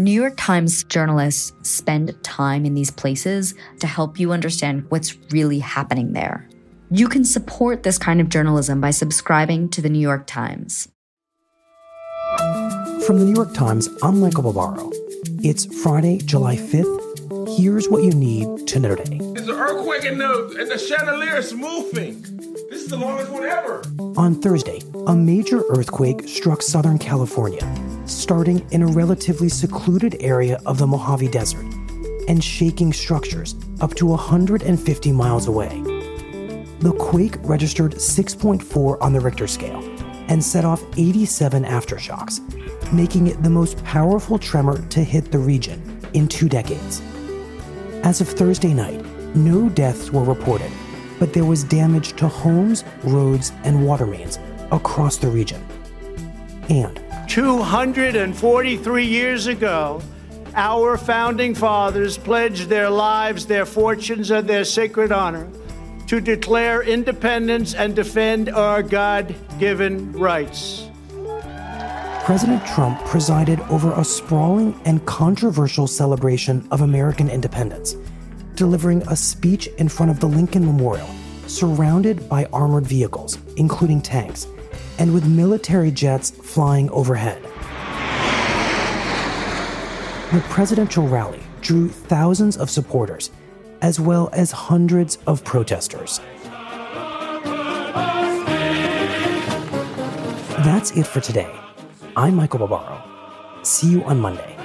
New York Times journalists spend time in these places to help you understand what's really happening there. You can support this kind of journalism by subscribing to the New York Times. From the New York Times, I'm Michael Barbaro. It's Friday, July 5th. Here's what you need to know today. There's an earthquake and the, and the chandelier is moving. The longest one ever. On Thursday, a major earthquake struck Southern California, starting in a relatively secluded area of the Mojave Desert and shaking structures up to 150 miles away. The quake registered 6.4 on the Richter scale and set off 87 aftershocks, making it the most powerful tremor to hit the region in two decades. As of Thursday night, no deaths were reported, but there was damage to homes, roads, and water mains across the region. And 243 years ago, our founding fathers pledged their lives, their fortunes, and their sacred honor to declare independence and defend our God given rights. President Trump presided over a sprawling and controversial celebration of American independence, delivering a speech in front of the Lincoln Memorial, surrounded by armored vehicles, including tanks, and with military jets flying overhead. The presidential rally drew thousands of supporters, as well as hundreds of protesters. That's it for today. I'm Michael Barbaro. See you on Monday.